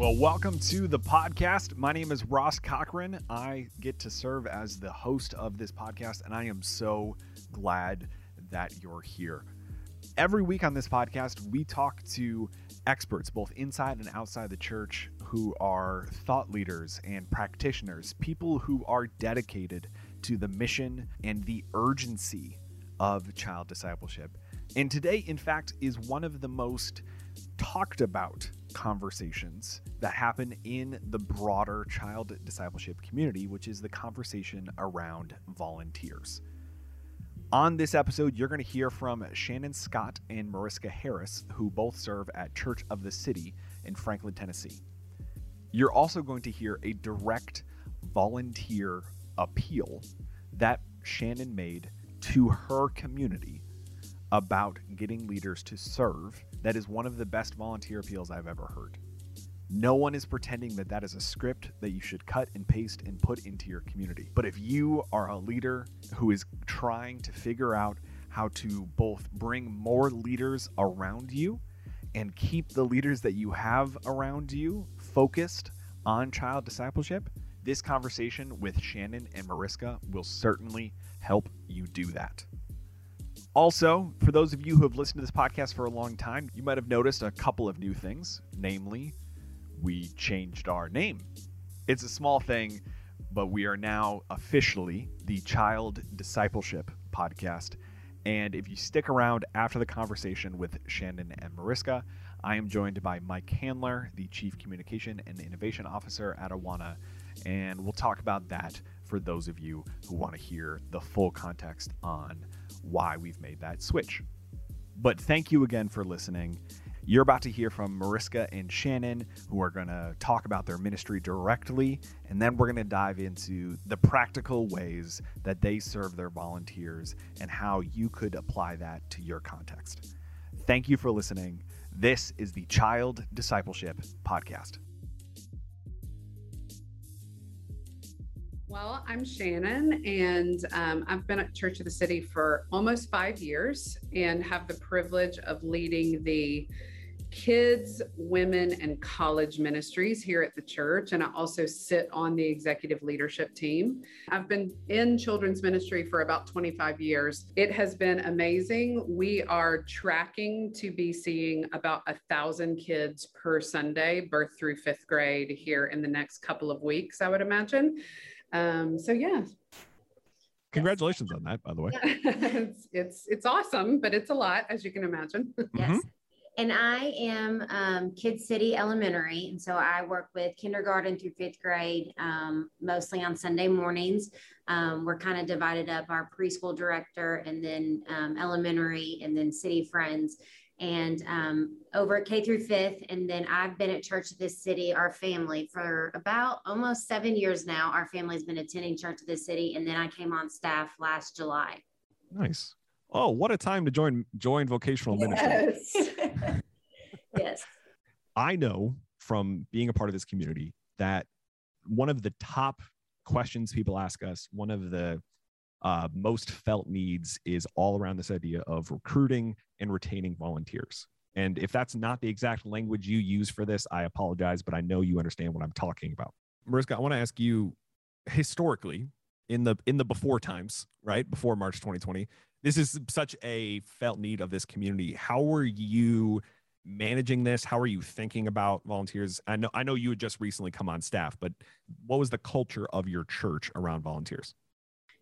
Well, welcome to the podcast. My name is Ross Cochran. I get to serve as the host of this podcast, and I am so glad that you're here. Every week on this podcast, we talk to experts, both inside and outside the church, who are thought leaders and practitioners, people who are dedicated to the mission and the urgency of child discipleship. And today, in fact, is one of the most talked about conversations that happen in the broader child discipleship community, which is the conversation around volunteers. On this episode, you're going to hear from Shannon Scott and Mariska Harris, who both serve at Church of the City in Franklin, Tennessee. You're also going to hear a direct volunteer appeal that Shannon made to her community about getting leaders to serve. That is one of the best volunteer appeals I've ever heard. No one is pretending that that is a script that you should cut and paste and put into your community. But if you are a leader who is trying to figure out how to both bring more leaders around you and keep the leaders that you have around you focused on child discipleship, this conversation with Shannon and Mariska will certainly help you do that. Also, for those of you who have listened to this podcast for a long time, you might have noticed a couple of new things, namely, we changed our name. It's a small thing, but we are now officially the Child Discipleship Podcast. And if you stick around after the conversation with Shannon and Mariska, I am joined by Mike Handler, the Chief Communication and Innovation Officer at Awana, and we'll talk about that for those of you who want to hear the full context on why we've made that switch. But thank you again for listening. You're about to hear from Mariska and Shannon, who are going to talk about their ministry directly, and then we're going to dive into the practical ways that they serve their volunteers and how you could apply that to your context. Thank you for listening. This is the Child Discipleship Podcast. Well, I'm Shannon, and um, I've been at Church of the City for almost five years and have the privilege of leading the kids, women, and college ministries here at the church. And I also sit on the executive leadership team. I've been in children's ministry for about 25 years. It has been amazing. We are tracking to be seeing about a thousand kids per Sunday, birth through fifth grade, here in the next couple of weeks, I would imagine. Um, so, yeah, Congratulations on that, by the way. it's, it's it's awesome, but it's a lot, as you can imagine. Yes. And I am um, Kid City Elementary. And so I work with kindergarten through fifth grade, um, mostly on Sunday mornings. Um, we're kind of divided up our preschool director and then um, elementary and then city friends. And um, over at K through fifth. And then I've been at Church of this City, our family, for about almost seven years now. Our family's been attending Church of this City. And then I came on staff last July. Nice. Oh, what a time to join join vocational ministry. Yes. yes. I know from being a part of this community that one of the top questions people ask us, one of the uh, most felt needs is all around this idea of recruiting and retaining volunteers. And if that's not the exact language you use for this, I apologize, but I know you understand what I'm talking about. Mariska, I want to ask you historically in the in the before times, right? Before March 2020, this is such a felt need of this community. How were you managing this? How are you thinking about volunteers? I know I know you had just recently come on staff, but what was the culture of your church around volunteers?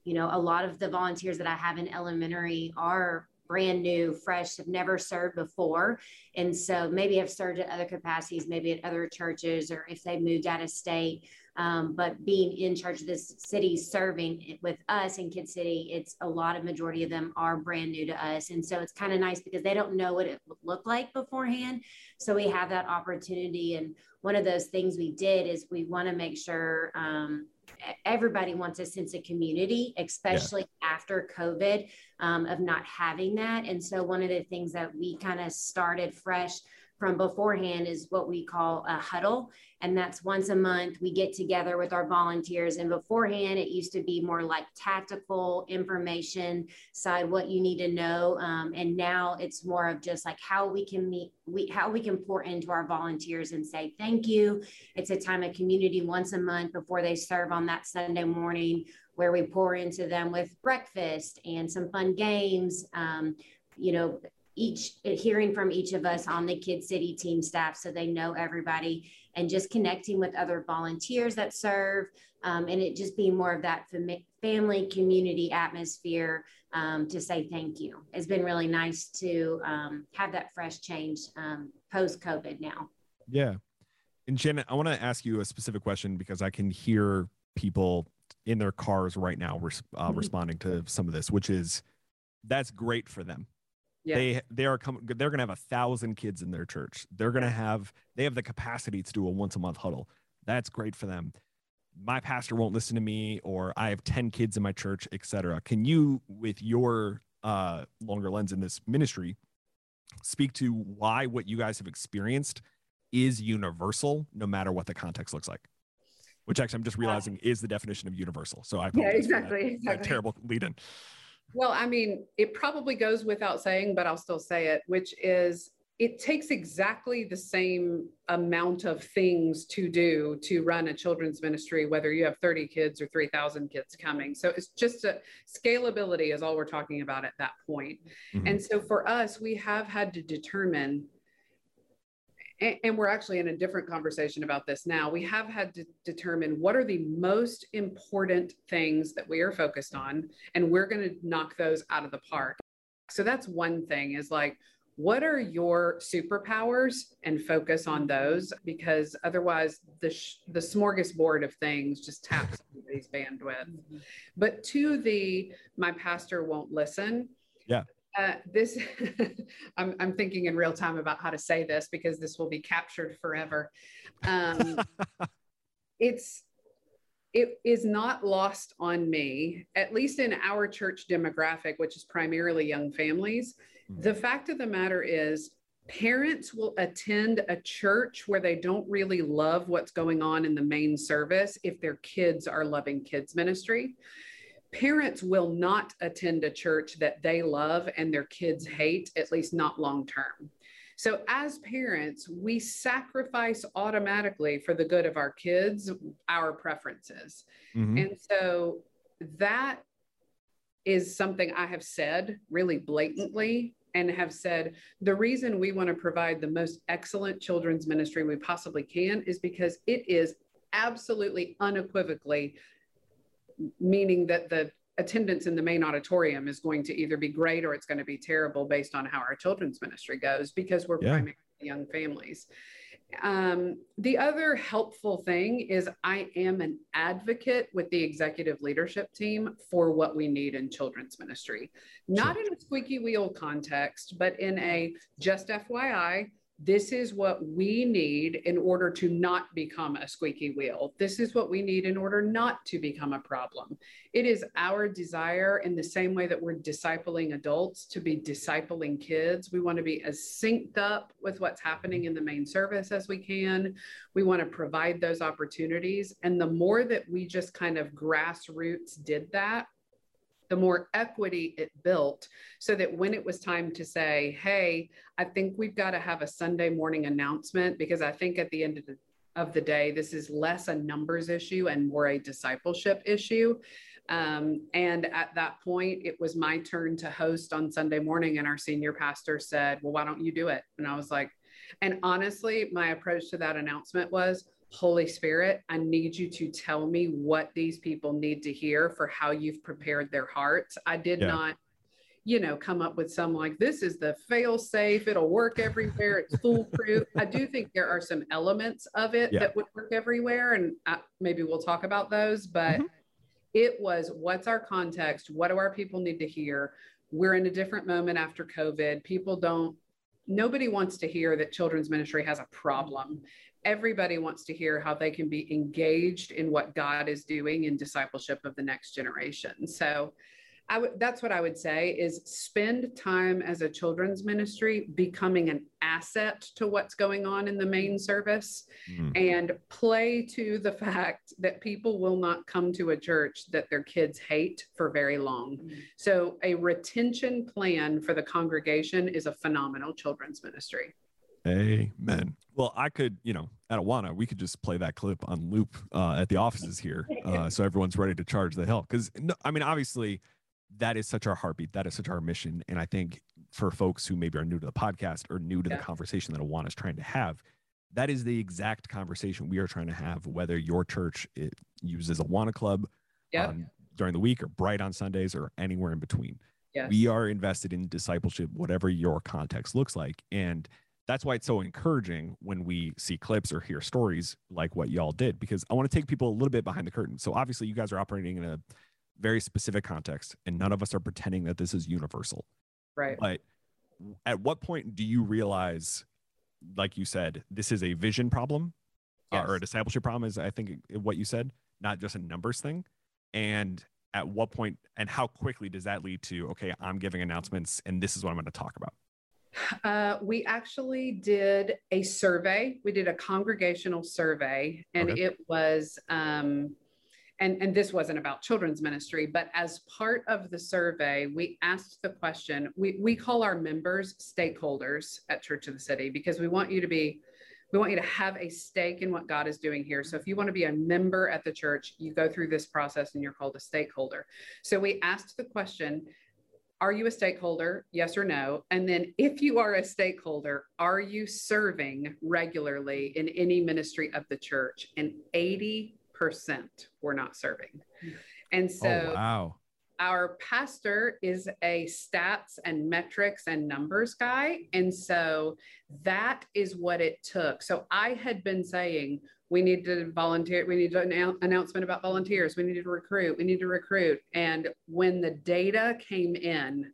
You know, a lot of the volunteers that I have in elementary are brand new, fresh, have never served before. And so maybe have served at other capacities, maybe at other churches, or if they moved out of state. Um, but being in Church of this city, serving with us in Kid City, it's a lot of majority of them are brand new to us. And so it's kind of nice because they don't know what it would look like beforehand. So we have that opportunity. And one of those things we did is we want to make sure um, everybody wants a sense of community, especially yeah. after COVID, um, of not having that. And so, one of the things that we kind of started fresh from beforehand is what we call a huddle. And that's once a month we get together with our volunteers. And beforehand, it used to be more like tactical information side, what you need to know. Um, and now it's more of just like how we can meet, we, how we can pour into our volunteers and say thank you. It's a time of community once a month before they serve on that Sunday morning where we pour into them with breakfast and some fun games. Um, you know, each hearing from each of us on the Kid City team staff so they know everybody and just connecting with other volunteers that serve um, and it just being more of that fam- family community atmosphere um, to say thank you. It's been really nice to um, have that fresh change um, post COVID now. Yeah. And Shannon, I want to ask you a specific question because I can hear people in their cars right now res- uh, mm-hmm. responding to some of this, which is that's great for them yeah. They they are coming. They're going to have a thousand kids in their church. They're going to have they have the capacity to do a once a month huddle. That's great for them. My pastor won't listen to me, or I have ten kids in my church, etc. Can you, with your uh, longer lens in this ministry, speak to why what you guys have experienced is universal, no matter what the context looks like? Which actually, I'm just realizing is the definition of universal. So I yeah exactly, that, exactly. That terrible lead in. Well, I mean, it probably goes without saying, but I'll still say it, which is it takes exactly the same amount of things to do to run a children's ministry, whether you have 30 kids or 3,000 kids coming. So it's just a scalability is all we're talking about at that point. Mm-hmm. And so for us, we have had to determine and, we're actually in a different conversation about this now. We have had to determine what are the most important things that we are focused on, and we're going to knock those out of the park. So that's one thing is like, what are your superpowers and focus on those because otherwise the sh- the smorgasbord of things just taps everybody's bandwidth mm-hmm. but to the my pastor won't listen yeah uh, this, I'm, I'm thinking in real time about how to say this because this will be captured forever. Um, it's, it is not lost on me, at least in our church demographic, which is primarily young families. Mm-hmm. The fact of the matter is, parents will attend a church where they don't really love what's going on in the main service if their kids are loving kids ministry parents will not attend a church that they love and their kids hate, at least not long term. So, as parents, we sacrifice automatically for the good of our kids our preferences. Mm-hmm. And so, that is something I have said really blatantly and have said the reason we want to provide the most excellent children's ministry we possibly can is because it is absolutely unequivocally meaning that the attendance in the main auditorium is going to either be great or it's going to be terrible based on how our children's ministry goes because we're yeah. primarily young families. Um, the other helpful thing is I am an advocate with the executive leadership team for what we need in children's ministry, not sure. in a squeaky wheel context, but in a just FYI, this is what we need in order to not become a squeaky wheel. This is what we need in order not to become a problem. It is our desire, in the same way that we're discipling adults, to be discipling kids. We want to be as synced up with what's happening in the main service as we can. We want to provide those opportunities. And the more that we just kind of grassroots did that, the more equity it built so that when it was time to say, hey, I think we've got to have a Sunday morning announcement because I think at the end of the, of the day, this is less a numbers issue and more a discipleship issue. Um, and at that point, it was my turn to host on Sunday morning, and our senior pastor said, Well, why don't you do it? And I was like, and honestly, my approach to that announcement was, Holy Spirit, I need you to tell me what these people need to hear for how you've prepared their hearts. I did yeah. not, you know, come up with some like this is the fail safe, it'll work everywhere, it's foolproof. I do think there are some elements of it yeah. that would work everywhere, and I, maybe we'll talk about those, but mm-hmm. it was what's our context? What do our people need to hear? We're in a different moment after COVID. People don't nobody wants to hear that children's ministry has a problem everybody wants to hear how they can be engaged in what God is doing in discipleship of the next generation. So, I would that's what I would say is spend time as a children's ministry becoming an asset to what's going on in the main service mm. and play to the fact that people will not come to a church that their kids hate for very long. Mm. So a retention plan for the congregation is a phenomenal children's ministry. Amen. Well, I could, you know, at Awana, we could just play that clip on loop uh, at the offices here, uh, so everyone's ready to charge the hill. Because, no, I mean, obviously, that is such our heartbeat. That is such our mission. And I think for folks who maybe are new to the podcast or new to yeah. the conversation that Awana is trying to have, that is the exact conversation we are trying to have. Whether your church uses Awana Club yep. um, during the week or Bright on Sundays or anywhere in between, yes. we are invested in discipleship, whatever your context looks like. And that's why it's so encouraging when we see clips or hear stories like what y'all did, because I want to take people a little bit behind the curtain. So obviously, you guys are operating in a very specific context, and none of us are pretending that this is universal. Right. But at what point do you realize, like you said, this is a vision problem yes. uh, or a discipleship problem? Is I think what you said, not just a numbers thing. And at what point and how quickly does that lead to okay, I'm giving announcements, and this is what I'm going to talk about. Uh, we actually did a survey. We did a congregational survey, and okay. it was, um, and and this wasn't about children's ministry, but as part of the survey, we asked the question. We we call our members stakeholders at Church of the City because we want you to be. We want you to have a stake in what God is doing here. So, if you want to be a member at the church, you go through this process and you're called a stakeholder. So, we asked the question are you a stakeholder? Yes or no? And then, if you are a stakeholder, are you serving regularly in any ministry of the church? And 80% were not serving. And oh, so, oh, wow. Our pastor is a stats and metrics and numbers guy. And so that is what it took. So I had been saying, we need to volunteer we need an announcement about volunteers we need to recruit we need to recruit and when the data came in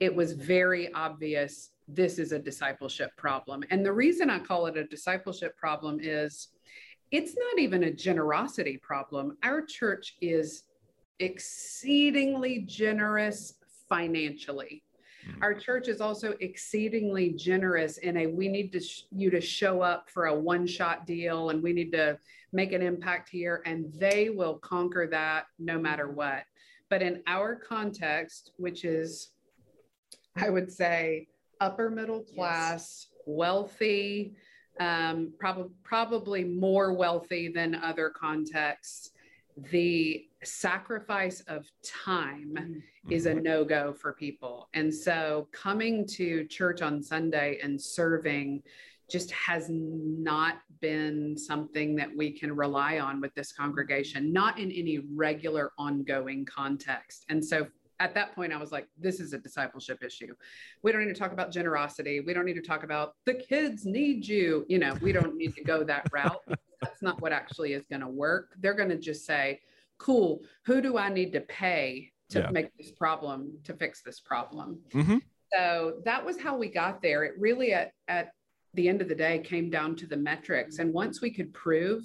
it was very obvious this is a discipleship problem and the reason i call it a discipleship problem is it's not even a generosity problem our church is exceedingly generous financially Mm-hmm. Our church is also exceedingly generous in a we need to sh- you to show up for a one shot deal and we need to make an impact here and they will conquer that no matter what. But in our context, which is I would say upper middle class, yes. wealthy, um, prob- probably more wealthy than other contexts, the sacrifice of time mm-hmm. is a no go for people. And so coming to church on Sunday and serving just has not been something that we can rely on with this congregation, not in any regular ongoing context. And so at that point, I was like, this is a discipleship issue. We don't need to talk about generosity. We don't need to talk about the kids need you. You know, we don't need to go that route. That's not what actually is going to work. They're going to just say, cool, who do I need to pay to yeah. make this problem, to fix this problem? Mm-hmm. So that was how we got there. It really, at, at the end of the day, came down to the metrics. And once we could prove,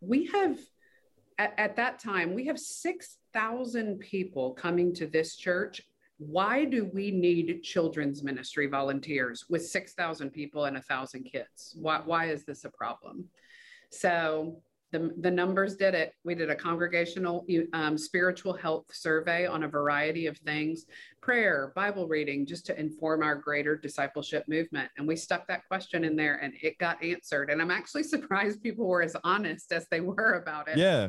we have, at, at that time, we have 6,000 people coming to this church why do we need children's ministry volunteers with 6,000 people and 1,000 kids? Why, why is this a problem? So the, the numbers did it. We did a congregational um, spiritual health survey on a variety of things prayer, Bible reading, just to inform our greater discipleship movement. And we stuck that question in there and it got answered. And I'm actually surprised people were as honest as they were about it. Yeah.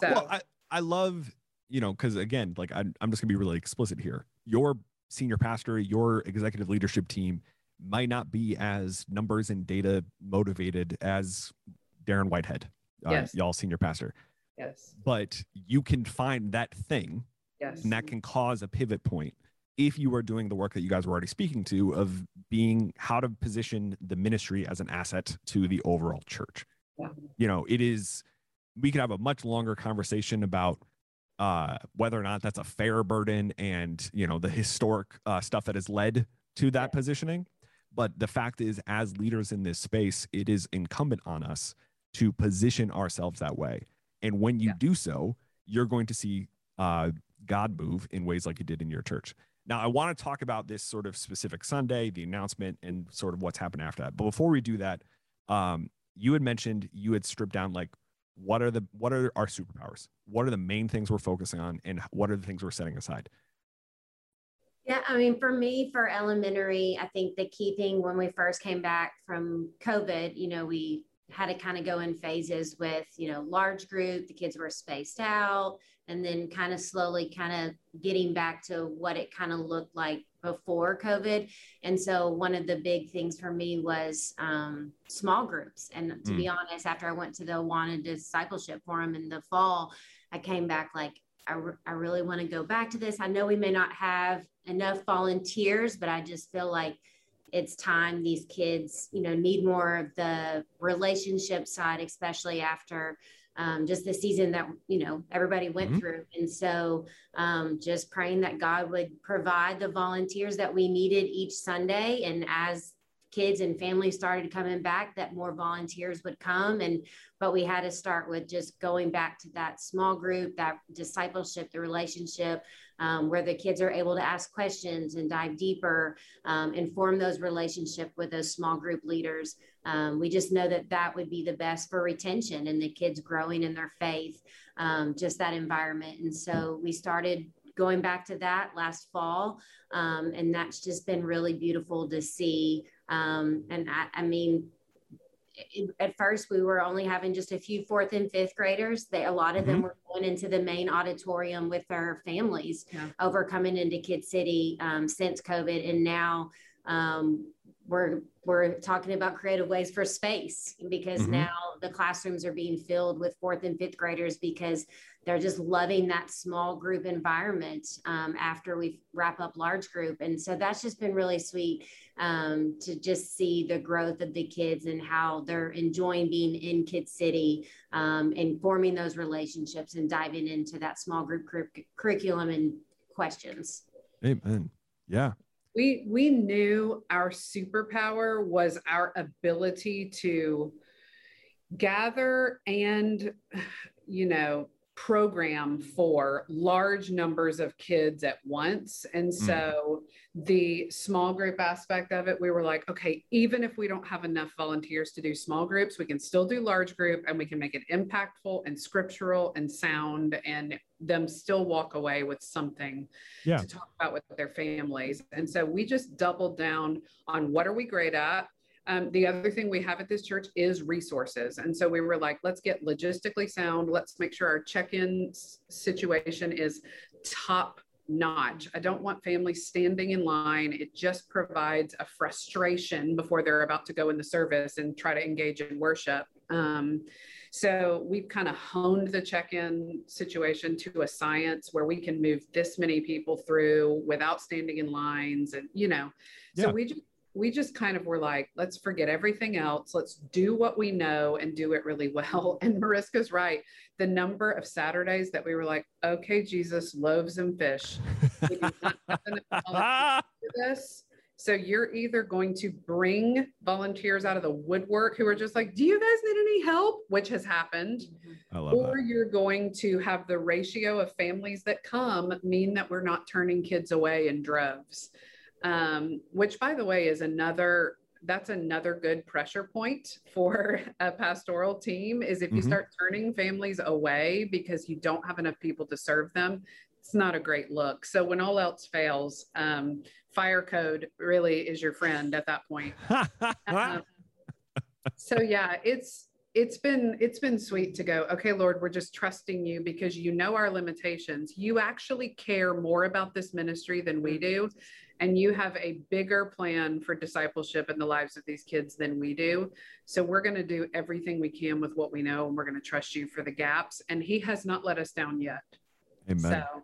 So well, I, I love, you know, because again, like I, I'm just going to be really explicit here. Your senior pastor, your executive leadership team might not be as numbers and data motivated as Darren Whitehead uh, yes. y'all senior pastor. Yes. But you can find that thing. Yes. And that can cause a pivot point if you are doing the work that you guys were already speaking to of being how to position the ministry as an asset to the overall church. Yeah. You know, it is we could have a much longer conversation about uh, whether or not that's a fair burden and you know the historic uh, stuff that has led to that yeah. positioning but the fact is as leaders in this space it is incumbent on us to position ourselves that way. And when you yeah. do so, you're going to see uh, God move in ways like He did in your church. Now, I want to talk about this sort of specific Sunday, the announcement, and sort of what's happened after that. But before we do that, um, you had mentioned you had stripped down like what are the what are our superpowers? What are the main things we're focusing on, and what are the things we're setting aside? Yeah, I mean, for me, for elementary, I think the key thing when we first came back from COVID, you know, we had to kind of go in phases with, you know, large group, the kids were spaced out, and then kind of slowly kind of getting back to what it kind of looked like before COVID. And so one of the big things for me was um, small groups. And to mm. be honest, after I went to the Awana Discipleship Forum in the fall, I came back like, I, re- I really want to go back to this. I know we may not have enough volunteers, but I just feel like it's time these kids, you know, need more of the relationship side, especially after um, just the season that you know everybody went mm-hmm. through and so um, just praying that god would provide the volunteers that we needed each sunday and as kids and families started coming back that more volunteers would come. And but we had to start with just going back to that small group that discipleship the relationship um, where the kids are able to ask questions and dive deeper um, and form those relationship with those small group leaders. Um, we just know that that would be the best for retention and the kids growing in their faith um, just that environment. And so we started going back to that last fall um, and that's just been really beautiful to see um, and I, I mean, it, at first we were only having just a few fourth and fifth graders. They a lot of mm-hmm. them were going into the main auditorium with their families yeah. over coming into Kid City um, since COVID, and now um, we're we're talking about creative ways for space because mm-hmm. now the classrooms are being filled with fourth and fifth graders because they're just loving that small group environment um, after we wrap up large group. And so that's just been really sweet um, to just see the growth of the kids and how they're enjoying being in kid city um, and forming those relationships and diving into that small group cur- curriculum and questions. Amen. Yeah we we knew our superpower was our ability to gather and you know program for large numbers of kids at once. And hmm. so mm. the small group aspect of it, we were like, okay, even if we don't have enough volunteers to do small groups, we can still do large group and we can make it impactful and scriptural and sound and them still walk away with something yeah. to talk about with their families. And so we just doubled down on what are we great at? Um, the other thing we have at this church is resources. And so we were like, let's get logistically sound. Let's make sure our check in situation is top notch. I don't want families standing in line. It just provides a frustration before they're about to go in the service and try to engage in worship. Um, so we've kind of honed the check in situation to a science where we can move this many people through without standing in lines. And, you know, yeah. so we just we just kind of were like, let's forget everything else. Let's do what we know and do it really well. And Mariska's right. The number of Saturdays that we were like, okay, Jesus, loaves and fish. this. So you're either going to bring volunteers out of the woodwork who are just like, do you guys need any help? Which has happened. or that. you're going to have the ratio of families that come mean that we're not turning kids away in droves um, which by the way is another that's another good pressure point for a pastoral team is if you mm-hmm. start turning families away because you don't have enough people to serve them it's not a great look. So when all else fails um, fire code really is your friend at that point. Um, so yeah it's it's been it's been sweet to go okay lord we're just trusting you because you know our limitations. You actually care more about this ministry than we do and you have a bigger plan for discipleship in the lives of these kids than we do. So we're going to do everything we can with what we know and we're going to trust you for the gaps and he has not let us down yet. Amen. So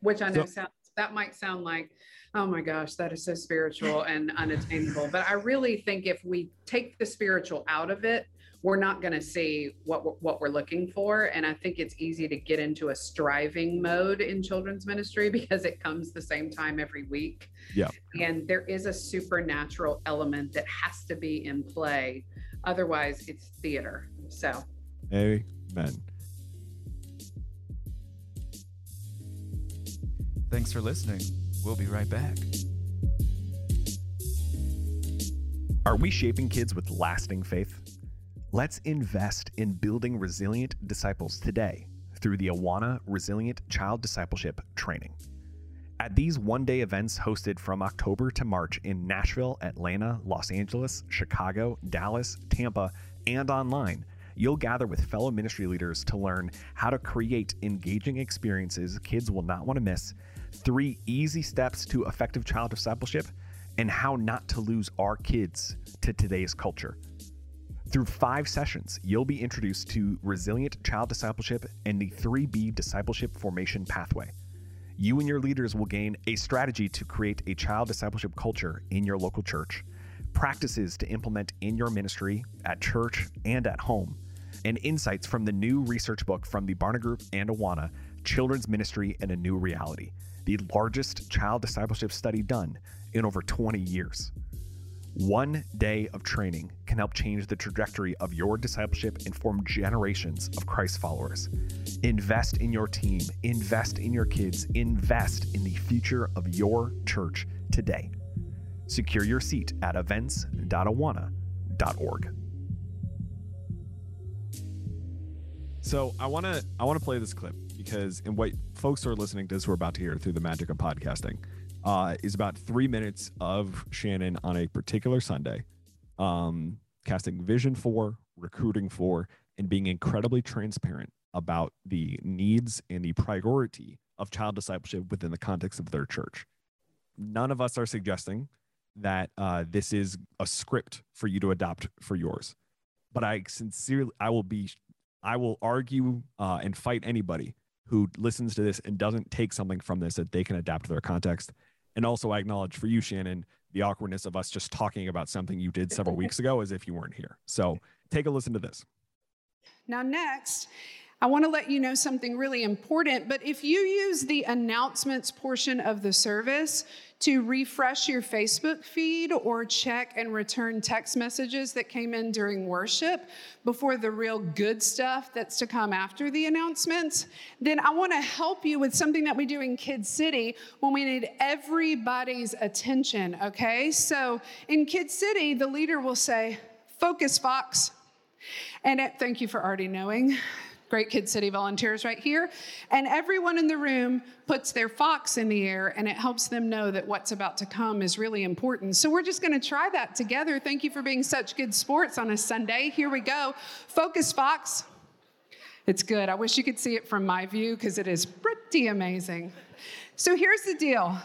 which i know so, sounds that might sound like oh my gosh that is so spiritual and unattainable but i really think if we take the spiritual out of it we're not going to see what we're, what we're looking for. And I think it's easy to get into a striving mode in children's ministry because it comes the same time every week. Yeah. And there is a supernatural element that has to be in play. Otherwise, it's theater. So, amen. Thanks for listening. We'll be right back. Are we shaping kids with lasting faith? Let's invest in building resilient disciples today through the Awana Resilient Child Discipleship Training. At these one day events hosted from October to March in Nashville, Atlanta, Los Angeles, Chicago, Dallas, Tampa, and online, you'll gather with fellow ministry leaders to learn how to create engaging experiences kids will not want to miss, three easy steps to effective child discipleship, and how not to lose our kids to today's culture. Through five sessions, you'll be introduced to resilient child discipleship and the 3B discipleship formation pathway you and your leaders will gain a strategy to create a child discipleship culture in your local church, practices to implement in your ministry, at church, and at home, and insights from the new research book from the Barna Group and Awana Children's Ministry and a New Reality, the largest child discipleship study done in over 20 years. One day of training can help change the trajectory of your discipleship and form generations of Christ followers. Invest in your team, invest in your kids, invest in the future of your church today. Secure your seat at events.awana.org. So I want to I want to play this clip because and what folks who are listening to this who are about to hear through the magic of podcasting uh, is about three minutes of Shannon on a particular Sunday, um, casting vision for, recruiting for, and being incredibly transparent about the needs and the priority of child discipleship within the context of their church. None of us are suggesting that uh, this is a script for you to adopt for yours, but I sincerely, I will be, I will argue uh, and fight anybody who listens to this and doesn't take something from this that they can adapt to their context and also, I acknowledge for you, Shannon, the awkwardness of us just talking about something you did several weeks ago as if you weren't here. So take a listen to this. Now, next, I want to let you know something really important. But if you use the announcements portion of the service to refresh your Facebook feed or check and return text messages that came in during worship before the real good stuff that's to come after the announcements, then I want to help you with something that we do in Kid City when we need everybody's attention, okay? So in Kid City, the leader will say, Focus, Fox. And thank you for already knowing. Great Kid City volunteers right here. And everyone in the room puts their fox in the air and it helps them know that what's about to come is really important. So we're just going to try that together. Thank you for being such good sports on a Sunday. Here we go. Focus, fox. It's good. I wish you could see it from my view because it is pretty amazing. So here's the deal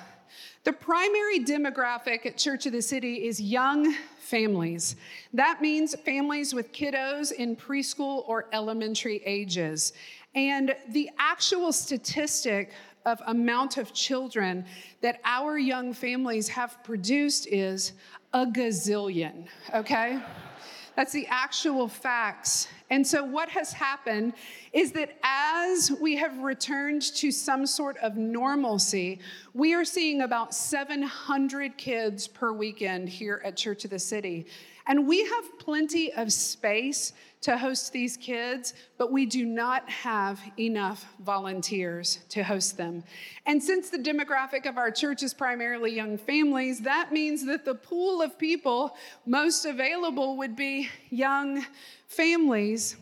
the primary demographic at Church of the City is young families. That means families with kiddos in preschool or elementary ages. And the actual statistic of amount of children that our young families have produced is a gazillion, okay? That's the actual facts. And so, what has happened is that as we have returned to some sort of normalcy, we are seeing about 700 kids per weekend here at Church of the City. And we have plenty of space to host these kids, but we do not have enough volunteers to host them. And since the demographic of our church is primarily young families, that means that the pool of people most available would be young families.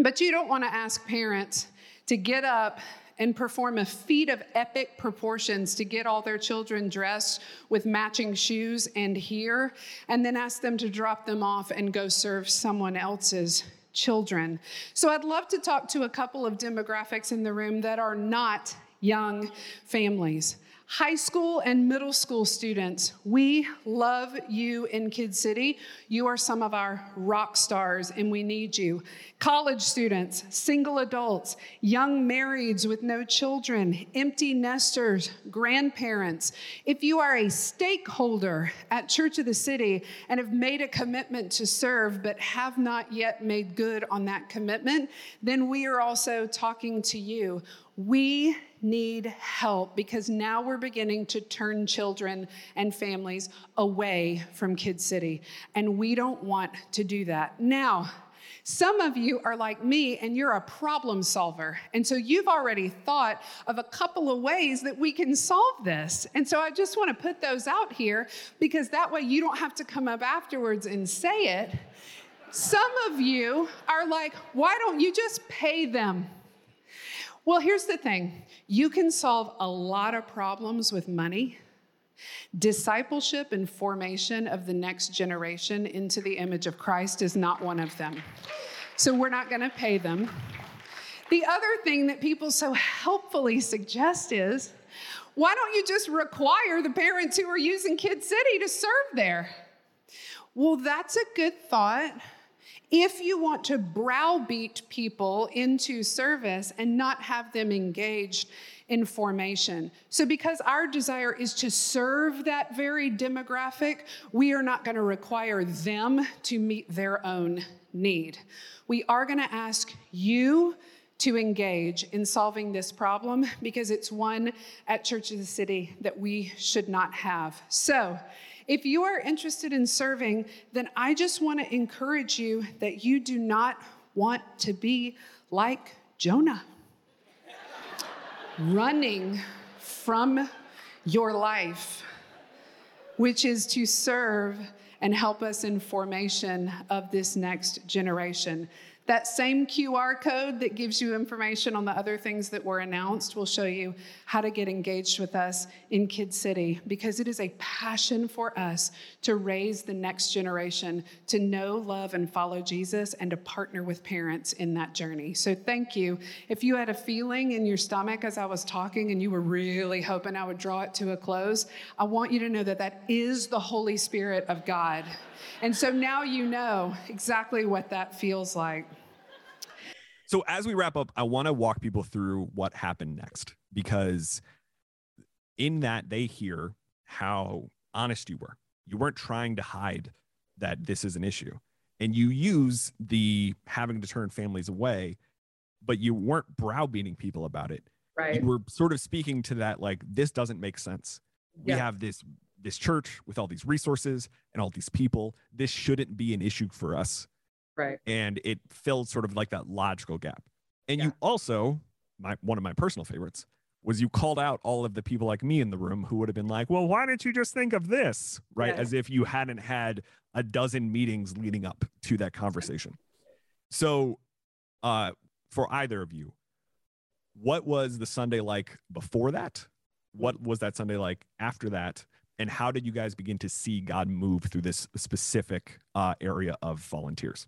But you don't want to ask parents to get up and perform a feat of epic proportions to get all their children dressed with matching shoes and here, and then ask them to drop them off and go serve someone else's children. So I'd love to talk to a couple of demographics in the room that are not young families. High school and middle school students, we love you in Kid City. You are some of our rock stars, and we need you. College students, single adults, young marrieds with no children, empty nesters, grandparents. If you are a stakeholder at Church of the City and have made a commitment to serve but have not yet made good on that commitment, then we are also talking to you. We need help because now we're beginning to turn children and families away from Kid City. And we don't want to do that. Now, Some of you are like me and you're a problem solver. And so you've already thought of a couple of ways that we can solve this. And so I just want to put those out here because that way you don't have to come up afterwards and say it. Some of you are like, why don't you just pay them? Well, here's the thing you can solve a lot of problems with money. Discipleship and formation of the next generation into the image of Christ is not one of them. So we're not going to pay them. The other thing that people so helpfully suggest is why don't you just require the parents who are using Kid City to serve there? Well, that's a good thought if you want to browbeat people into service and not have them engaged in formation. So, because our desire is to serve that very demographic, we are not going to require them to meet their own need. We are going to ask you to engage in solving this problem because it's one at Church of the City that we should not have. So, if you are interested in serving, then I just want to encourage you that you do not want to be like Jonah, running from your life, which is to serve and help us in formation of this next generation. That same QR code that gives you information on the other things that were announced will show you how to get engaged with us in Kid City because it is a passion for us to raise the next generation to know, love, and follow Jesus and to partner with parents in that journey. So thank you. If you had a feeling in your stomach as I was talking and you were really hoping I would draw it to a close, I want you to know that that is the Holy Spirit of God. And so now you know exactly what that feels like. So as we wrap up, I want to walk people through what happened next because in that they hear how honest you were. You weren't trying to hide that this is an issue. And you use the having to turn families away, but you weren't browbeating people about it. Right. You were sort of speaking to that like this doesn't make sense. We have this this church with all these resources and all these people. This shouldn't be an issue for us Right. and it filled sort of like that logical gap. And Yeah. you also, my one of my personal favorites was you called out all of the people like me in the room who would have been like, "Well, why didn't you just think of this?" Right? Yeah. As if you hadn't had a dozen meetings leading up to that conversation. So, uh for either of you, what was the Sunday like before that? What was that Sunday like after that? And how did you guys begin to see God move through this specific uh, area of volunteers?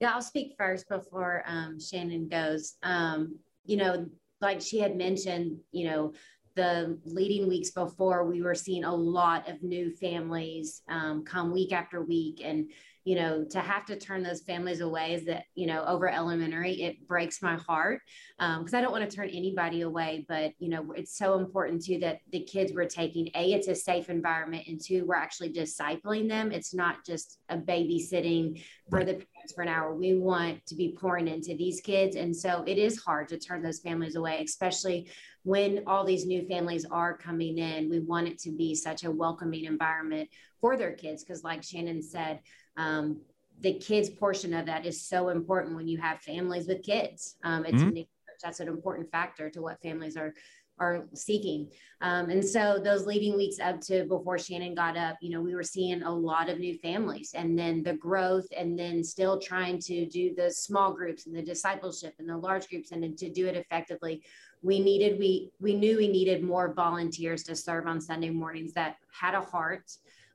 Yeah, I'll speak first before um, Shannon goes. Um, you know, like she had mentioned, you know, the leading weeks before, we were seeing a lot of new families um, come week after week. And, you know, to have to turn those families away is that, you know, over elementary, it breaks my heart um, because I don't want to turn anybody away. But, you know, it's so important too that the kids we're taking, A, it's a safe environment, and two, we're actually discipling them. It's not just a babysitting for the parents for an hour. We want to be pouring into these kids. And so it is hard to turn those families away, especially when all these new families are coming in. We want it to be such a welcoming environment for their kids. Because, like Shannon said, um, the kids portion of that is so important when you have families with kids. Um, it's Mhm. that's an important factor to what families are are seeking. Um, and so those leading weeks up to before Shannon got up, you know, we were seeing a lot of new families and then the growth and then still trying to do the small groups and the discipleship and the large groups and then to do it effectively. We needed, we we knew we needed more volunteers to serve on Sunday mornings that had a heart,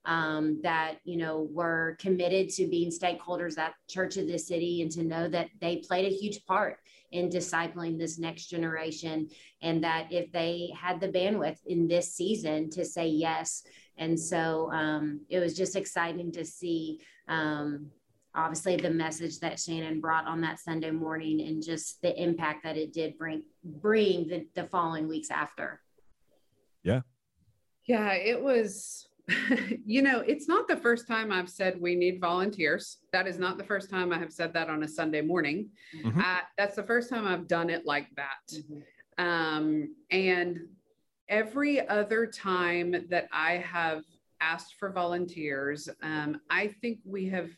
um, that you know were committed to being stakeholders at Church of the City and to know that they played a huge part in discipling this next generation. And that if they had the bandwidth in this season to say yes. And so um, it was just exciting to see um, obviously the message that shannon brought on that sunday morning and just the impact that it did bring bring the, the following weeks after. Yeah, Yeah, it was, you know, it's not the first time I've said we need volunteers. That is not the first time I have said that on a Sunday morning. Mhm. Uh, that's the first time I've done it like that. Um, and every other time that I have asked for volunteers, um, I think we have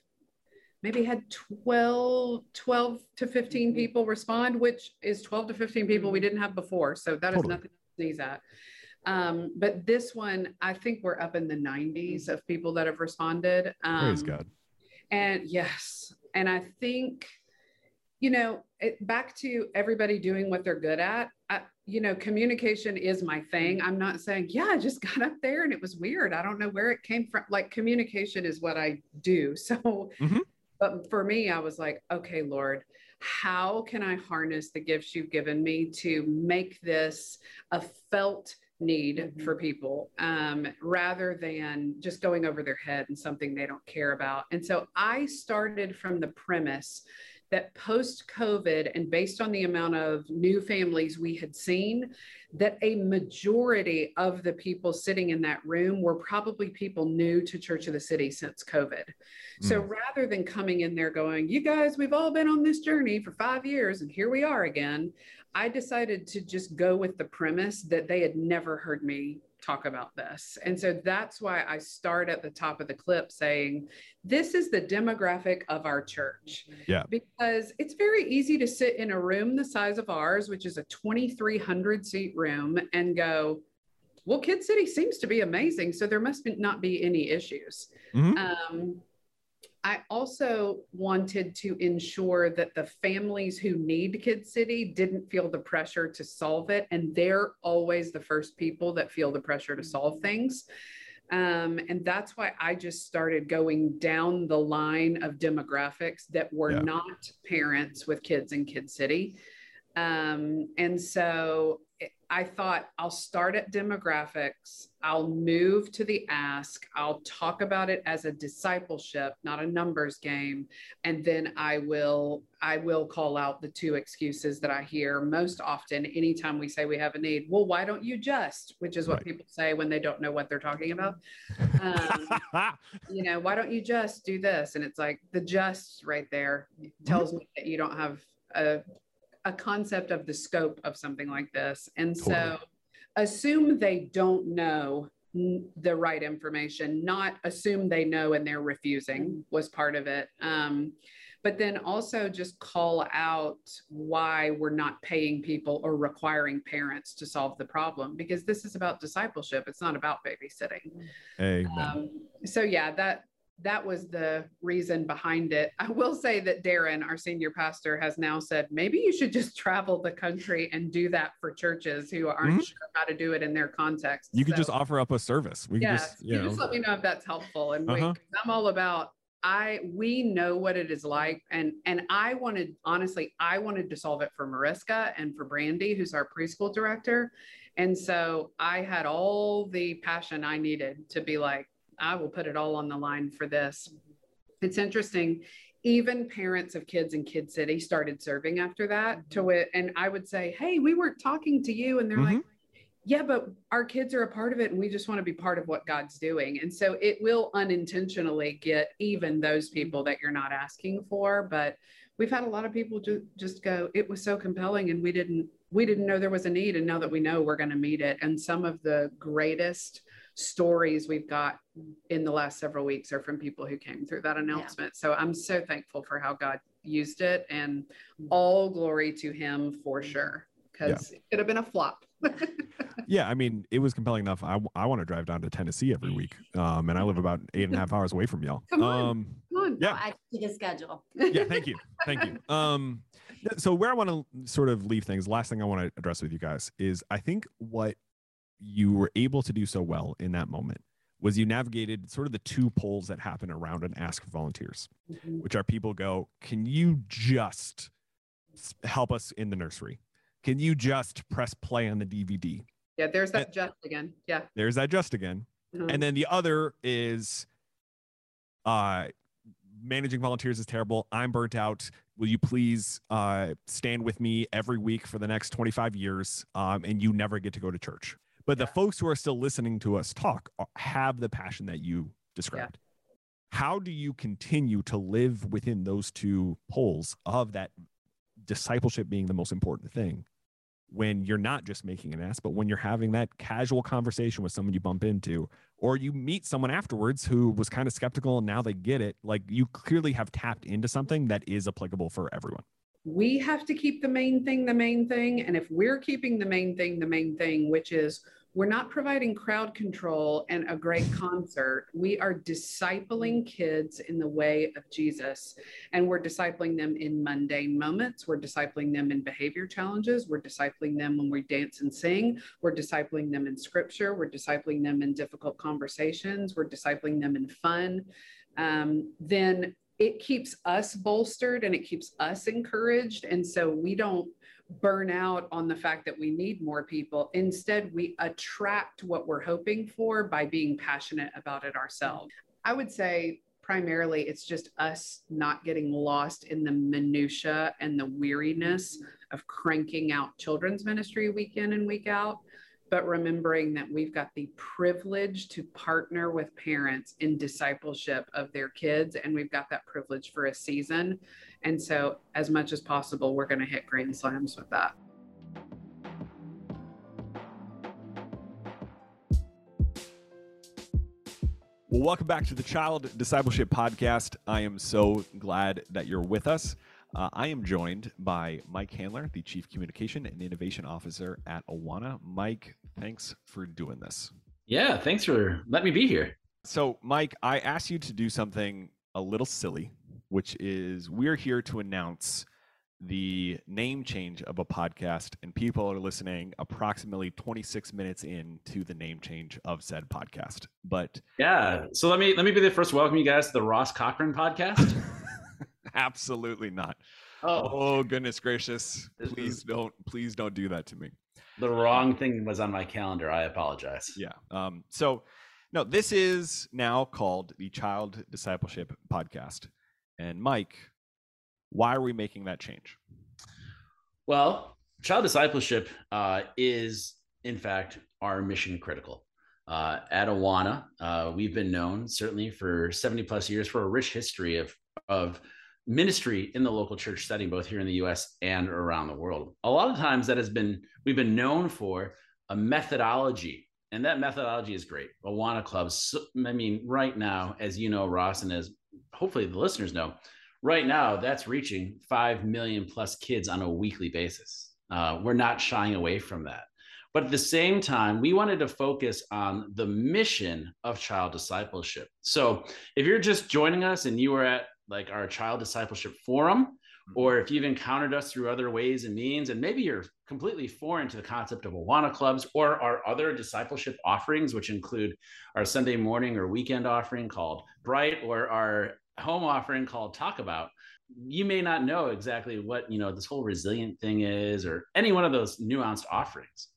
maybe had 12, 12 to 15 people respond, which is 12 to 15 people we didn't have before. So that is Totally. nothing to sneeze at. Um, but this one, I think we're up in the 90s of people that have responded. Um, Praise God. and yes, and I think, you know, it, back to everybody doing what they're good at. I, you know, communication is my thing. I'm not saying, yeah, I just got up there and it was weird. I don't know where it came from. Like communication is what I do. So, Mhm. but for me, I was like, okay, Lord, how can I harness the gifts you've given me to make this a felt need for people um, rather than just going over their head and something they don't care about. And so I started from the premise that post COVID, and based on the amount of new families we had seen, that a majority of the people sitting in that room were probably people new to Church of the City since COVID. So rather than coming in there going, you guys, we've all been on this journey for five years and here we are again, I decided to just go with the premise that they had never heard me talk about this. And so that's why I start at the top of the clip saying, this is the demographic of our church. Yeah. Because it's very easy to sit in a room the size of ours, which is a 2,300 seat room, and go, well, Kid City seems to be amazing. So there must be, not be any issues. Mhm. Um, I also wanted to ensure that the families who need Kid City didn't feel the pressure to solve it. And they're always the first people that feel the pressure to solve things. Um, and that's why I just started going down the line of demographics that were Yeah. not parents with kids in Kid City. Um, and so I thought I'll start at demographics, I'll move to the ask, I'll talk about it as a discipleship, not a numbers game, and then I will I will call out the two excuses that I hear most often anytime we say we have a need. Well, why don't you just, which is what Right. people say when they don't know what they're talking about. Um, you know, why don't you just do this? And it's like the just right there tells me that you don't have a, a concept of the scope of something like this. And so assume they don't know the right information, not assume they know and they're refusing was part of it. Um, but then also just call out why we're not paying people or requiring parents to solve the problem because this is about discipleship. It's not about babysitting. Amen. Um, so yeah, that that was the reason behind it. I will say that Darren, our senior pastor, has now said maybe you should just travel the country and do that for churches who aren't Mhm. sure how to do it in their context. you could just offer up a service. We just, you you know, just let me know if that's helpful. And Uh-huh. I'm all about. I we know what it is like, and and I wanted honestly, I wanted to solve it for Mariska and for Brandy, who's our preschool director, and so I had all the passion I needed to be like, I will put it all on the line for this. It's interesting. Even parents of kids in Kid City started serving after that. Mm-hmm. To it, and I would say, "Hey, we weren't talking to you," and they're like, mm-hmm. yeah, but our kids are a part of it and we just want to be part of what God's doing. And so it will unintentionally get even those mm-hmm. people that you're not asking for. But we've had a lot of people ju- just go, it was so compelling and we didn't we didn't know there was a need and now that we know we're going to meet it and some of the greatest stories we've got in the last several weeks are from people who came through that announcement so i'm so thankful for how god used it and all glory to him for sure because it could have been a flop yeah, I mean, it was compelling enough. I, I want to drive down to Tennessee every week. Um, and I live about eight and a half hours away from y'all. Come on. Um, Come on. Yeah. I did a schedule. yeah, thank you. Thank you. Um, so where I want to sort of leave things, last thing I want to address with you guys is I think what you were able to do so well in that moment was you navigated sort of the two poles that happen around an ask for volunteers, Mhm. which are people go, can you just help us in the nursery? Can you just press play on the DVD? Yeah, there's that just again. Yeah. There's that just again. Mhm. And then the other is uh managing volunteers is terrible. I'm burnt out. Will you please uh stand with me every week for the next 25 years um and you never get to go to church. But the folks who are still listening to us talk uh, have the passion that you described. How do you continue to live within those two poles of that discipleship being the most important thing when you're not just making an ass, but when you're having that casual conversation with someone you bump into, or you meet someone afterwards who was kind of skeptical and now they get it. Like you clearly have tapped into something that is applicable for everyone. We have to keep the main thing the main thing. And if we're keeping the main thing the main thing, which is we're not providing crowd control and a great concert. We are discipling kids in the way of Jesus, and we're discipling them in mundane moments. We're discipling them in behavior challenges. We're discipling them when we dance and sing. We're discipling them in scripture. We're discipling them in difficult conversations. We're discipling them in fun. Um, then it keeps us bolstered and it keeps us encouraged. And so we don't burn out on the fact that we need more people. Instead, we attract what we're hoping for by being passionate about it ourselves. I would say primarily it's just us not getting lost in the minutia and the weariness of cranking out children's ministry week in and week out but remembering that we've got the privilege to partner with parents in discipleship of their kids and we've got that privilege for a season and so as much as possible we're going to hit grand slams with that Well, welcome back to the Child Discipleship Podcast. I am so glad that you're with us. Uh, I am joined by Mike Handler, the Chief Communication and Innovation Officer at Awana. Mike, thanks for doing this. Yeah, thanks for letting me be here. So, Mike, I asked you to do something a little silly, which is we're here to announce the name change of a podcast, and people are listening approximately 26 minutes into the name change of said podcast. But yeah, so let me let me be the first to welcome you guys to the Ross Cochran podcast. Absolutely not. Oh. oh goodness gracious! Please don't, please don't do that to me. The wrong thing was on my calendar. I apologize. Yeah. Um. So, no, this is now called the Child Discipleship Podcast. And Mike, why are we making that change? Well, child discipleship uh, is, in fact, our mission critical. Uh, at Awana, uh, we've been known certainly for 70 plus years for a rich history of, of ministry in the local church setting, both here in the US and around the world. A lot of times that has been, we've been known for a methodology, and that methodology is great. Awana clubs, I mean, right now, as you know, Ross, and as hopefully the listeners know, right now that's reaching 5 million plus kids on a weekly basis. Uh, we're not shying away from that. But at the same time, we wanted to focus on the mission of child discipleship. So if you're just joining us and you were at like our child discipleship forum, mm-hmm. or if you've encountered us through other ways and means, and maybe you're completely foreign to the concept of Awana clubs or our other discipleship offerings, which include our Sunday morning or weekend offering called Bright, or our home offering called Talk About, you may not know exactly what you know this whole resilient thing is, or any one of those nuanced offerings.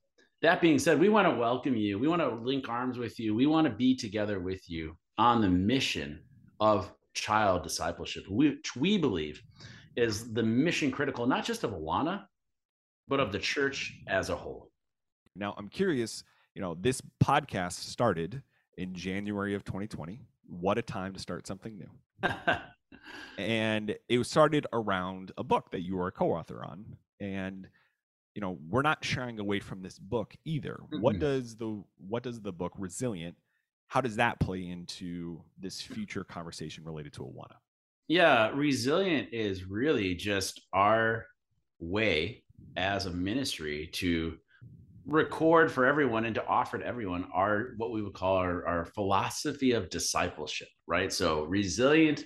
That being said, we want to welcome you. We want to link arms with you. We want to be together with you on the mission of child discipleship, which we believe is the mission critical, not just of Awana, but of the church as a whole. Now, I'm curious, you know, this podcast started in January of 2020. What a time to start something new. and it was started around a book that you were a co-author on. And you know, we're not shying away from this book either. Mm-hmm. What does the what does the book Resilient how does that play into this future conversation related to Awana? Yeah, resilient is really just our way as a ministry to record for everyone and to offer to everyone our what we would call our, our philosophy of discipleship, right? So resilient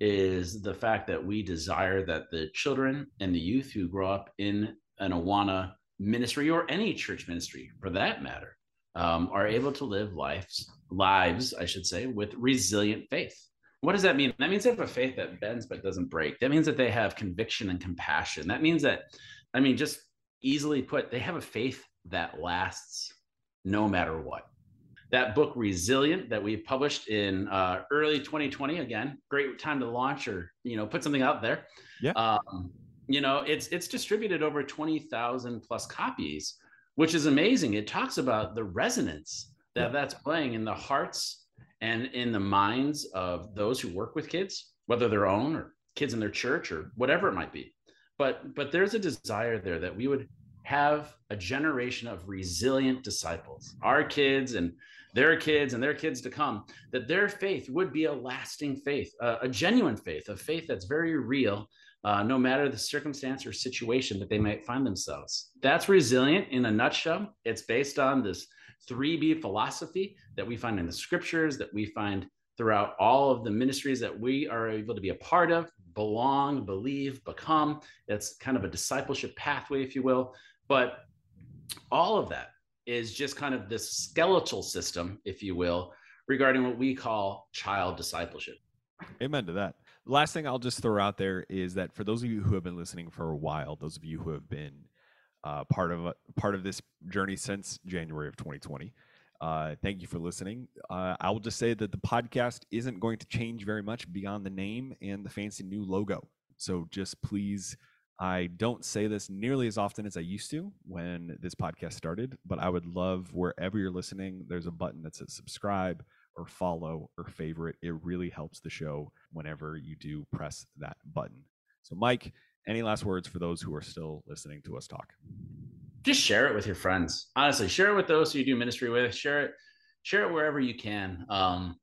is the fact that we desire that the children and the youth who grow up in an Awana ministry or any church ministry for that matter um, are able to live lives lives, I should say, with resilient faith. What does that mean? That means they have a faith that bends but doesn't break. That means that they have conviction and compassion. That means that, I mean, just easily put, they have a faith that lasts no matter what. That book, Resilient, that we published in uh, early 2020, again, great time to launch or you know put something out there. Yeah. Um, you know, it's it's distributed over 20,000 plus copies, which is amazing. It talks about the resonance that that's playing in the hearts and in the minds of those who work with kids, whether their own or kids in their church or whatever it might be. But but there's a desire there that we would have a generation of resilient disciples, our kids and their kids and their kids to come, that their faith would be a lasting faith, a genuine faith, a faith that's very real, uh, no matter the circumstance or situation that they might find themselves. That's resilient in a nutshell. It's based on this 3B philosophy that we find in the scriptures, that we find throughout all of the ministries that we are able to be a part of belong, believe, become. It's kind of a discipleship pathway, if you will. But all of that is just kind of this skeletal system, if you will, regarding what we call child discipleship. Amen to that. Last thing I'll just throw out there is that for those of you who have been listening for a while, those of you who have been uh, part of part of this journey since January of 2020, uh, thank you for listening. Uh, I will just say that the podcast isn't going to change very much beyond the name and the fancy new logo. So just please, I don't say this nearly as often as I used to when this podcast started, but I would love wherever you're listening, there's a button that says subscribe or follow or favorite. It really helps the show whenever you do press that button. So, Mike, any last words for those who are still listening to us talk? just share it with your friends. Honestly, share it with those who you do ministry with. Share it, share it wherever you can. Um,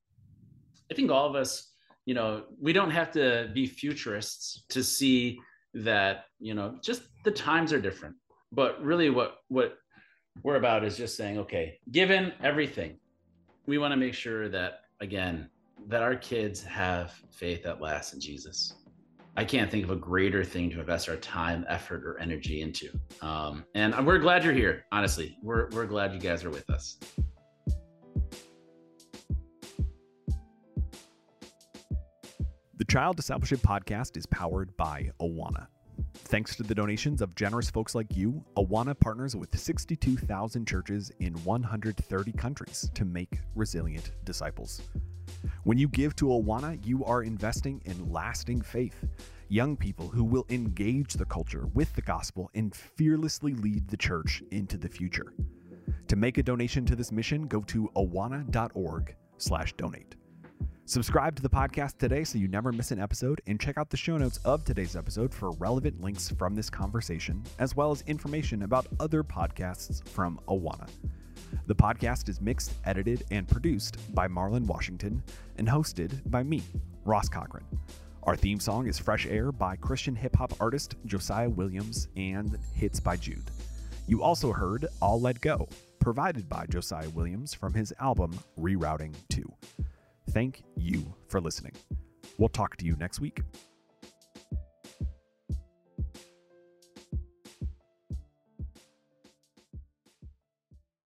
I think all of us, you know, we don't have to be futurists to see that, you know, just the times are different. But really, what what we're about is just saying, okay, given everything, we want to make sure that again that our kids have faith that lasts in Jesus. I can't think of a greater thing to invest our time, effort, or energy into. Um, and we're glad you're here. Honestly, we're we're glad you guys are with us. The Child Discipleship Podcast is powered by Awana. Thanks to the donations of generous folks like you, Awana partners with 62,000 churches in 130 countries to make resilient disciples. When you give to Awana, you are investing in lasting faith, young people who will engage the culture with the gospel and fearlessly lead the church into the future. To make a donation to this mission, go to awana.org/donate. Subscribe to the podcast today so you never miss an episode, and check out the show notes of today's episode for relevant links from this conversation, as well as information about other podcasts from Awana. The podcast is mixed, edited, and produced by Marlon Washington and hosted by me, Ross Cochran. Our theme song is Fresh Air by Christian hip hop artist Josiah Williams and Hits by Jude. You also heard I'll Let Go, provided by Josiah Williams from his album Rerouting 2. Thank you for listening. We'll talk to you next week.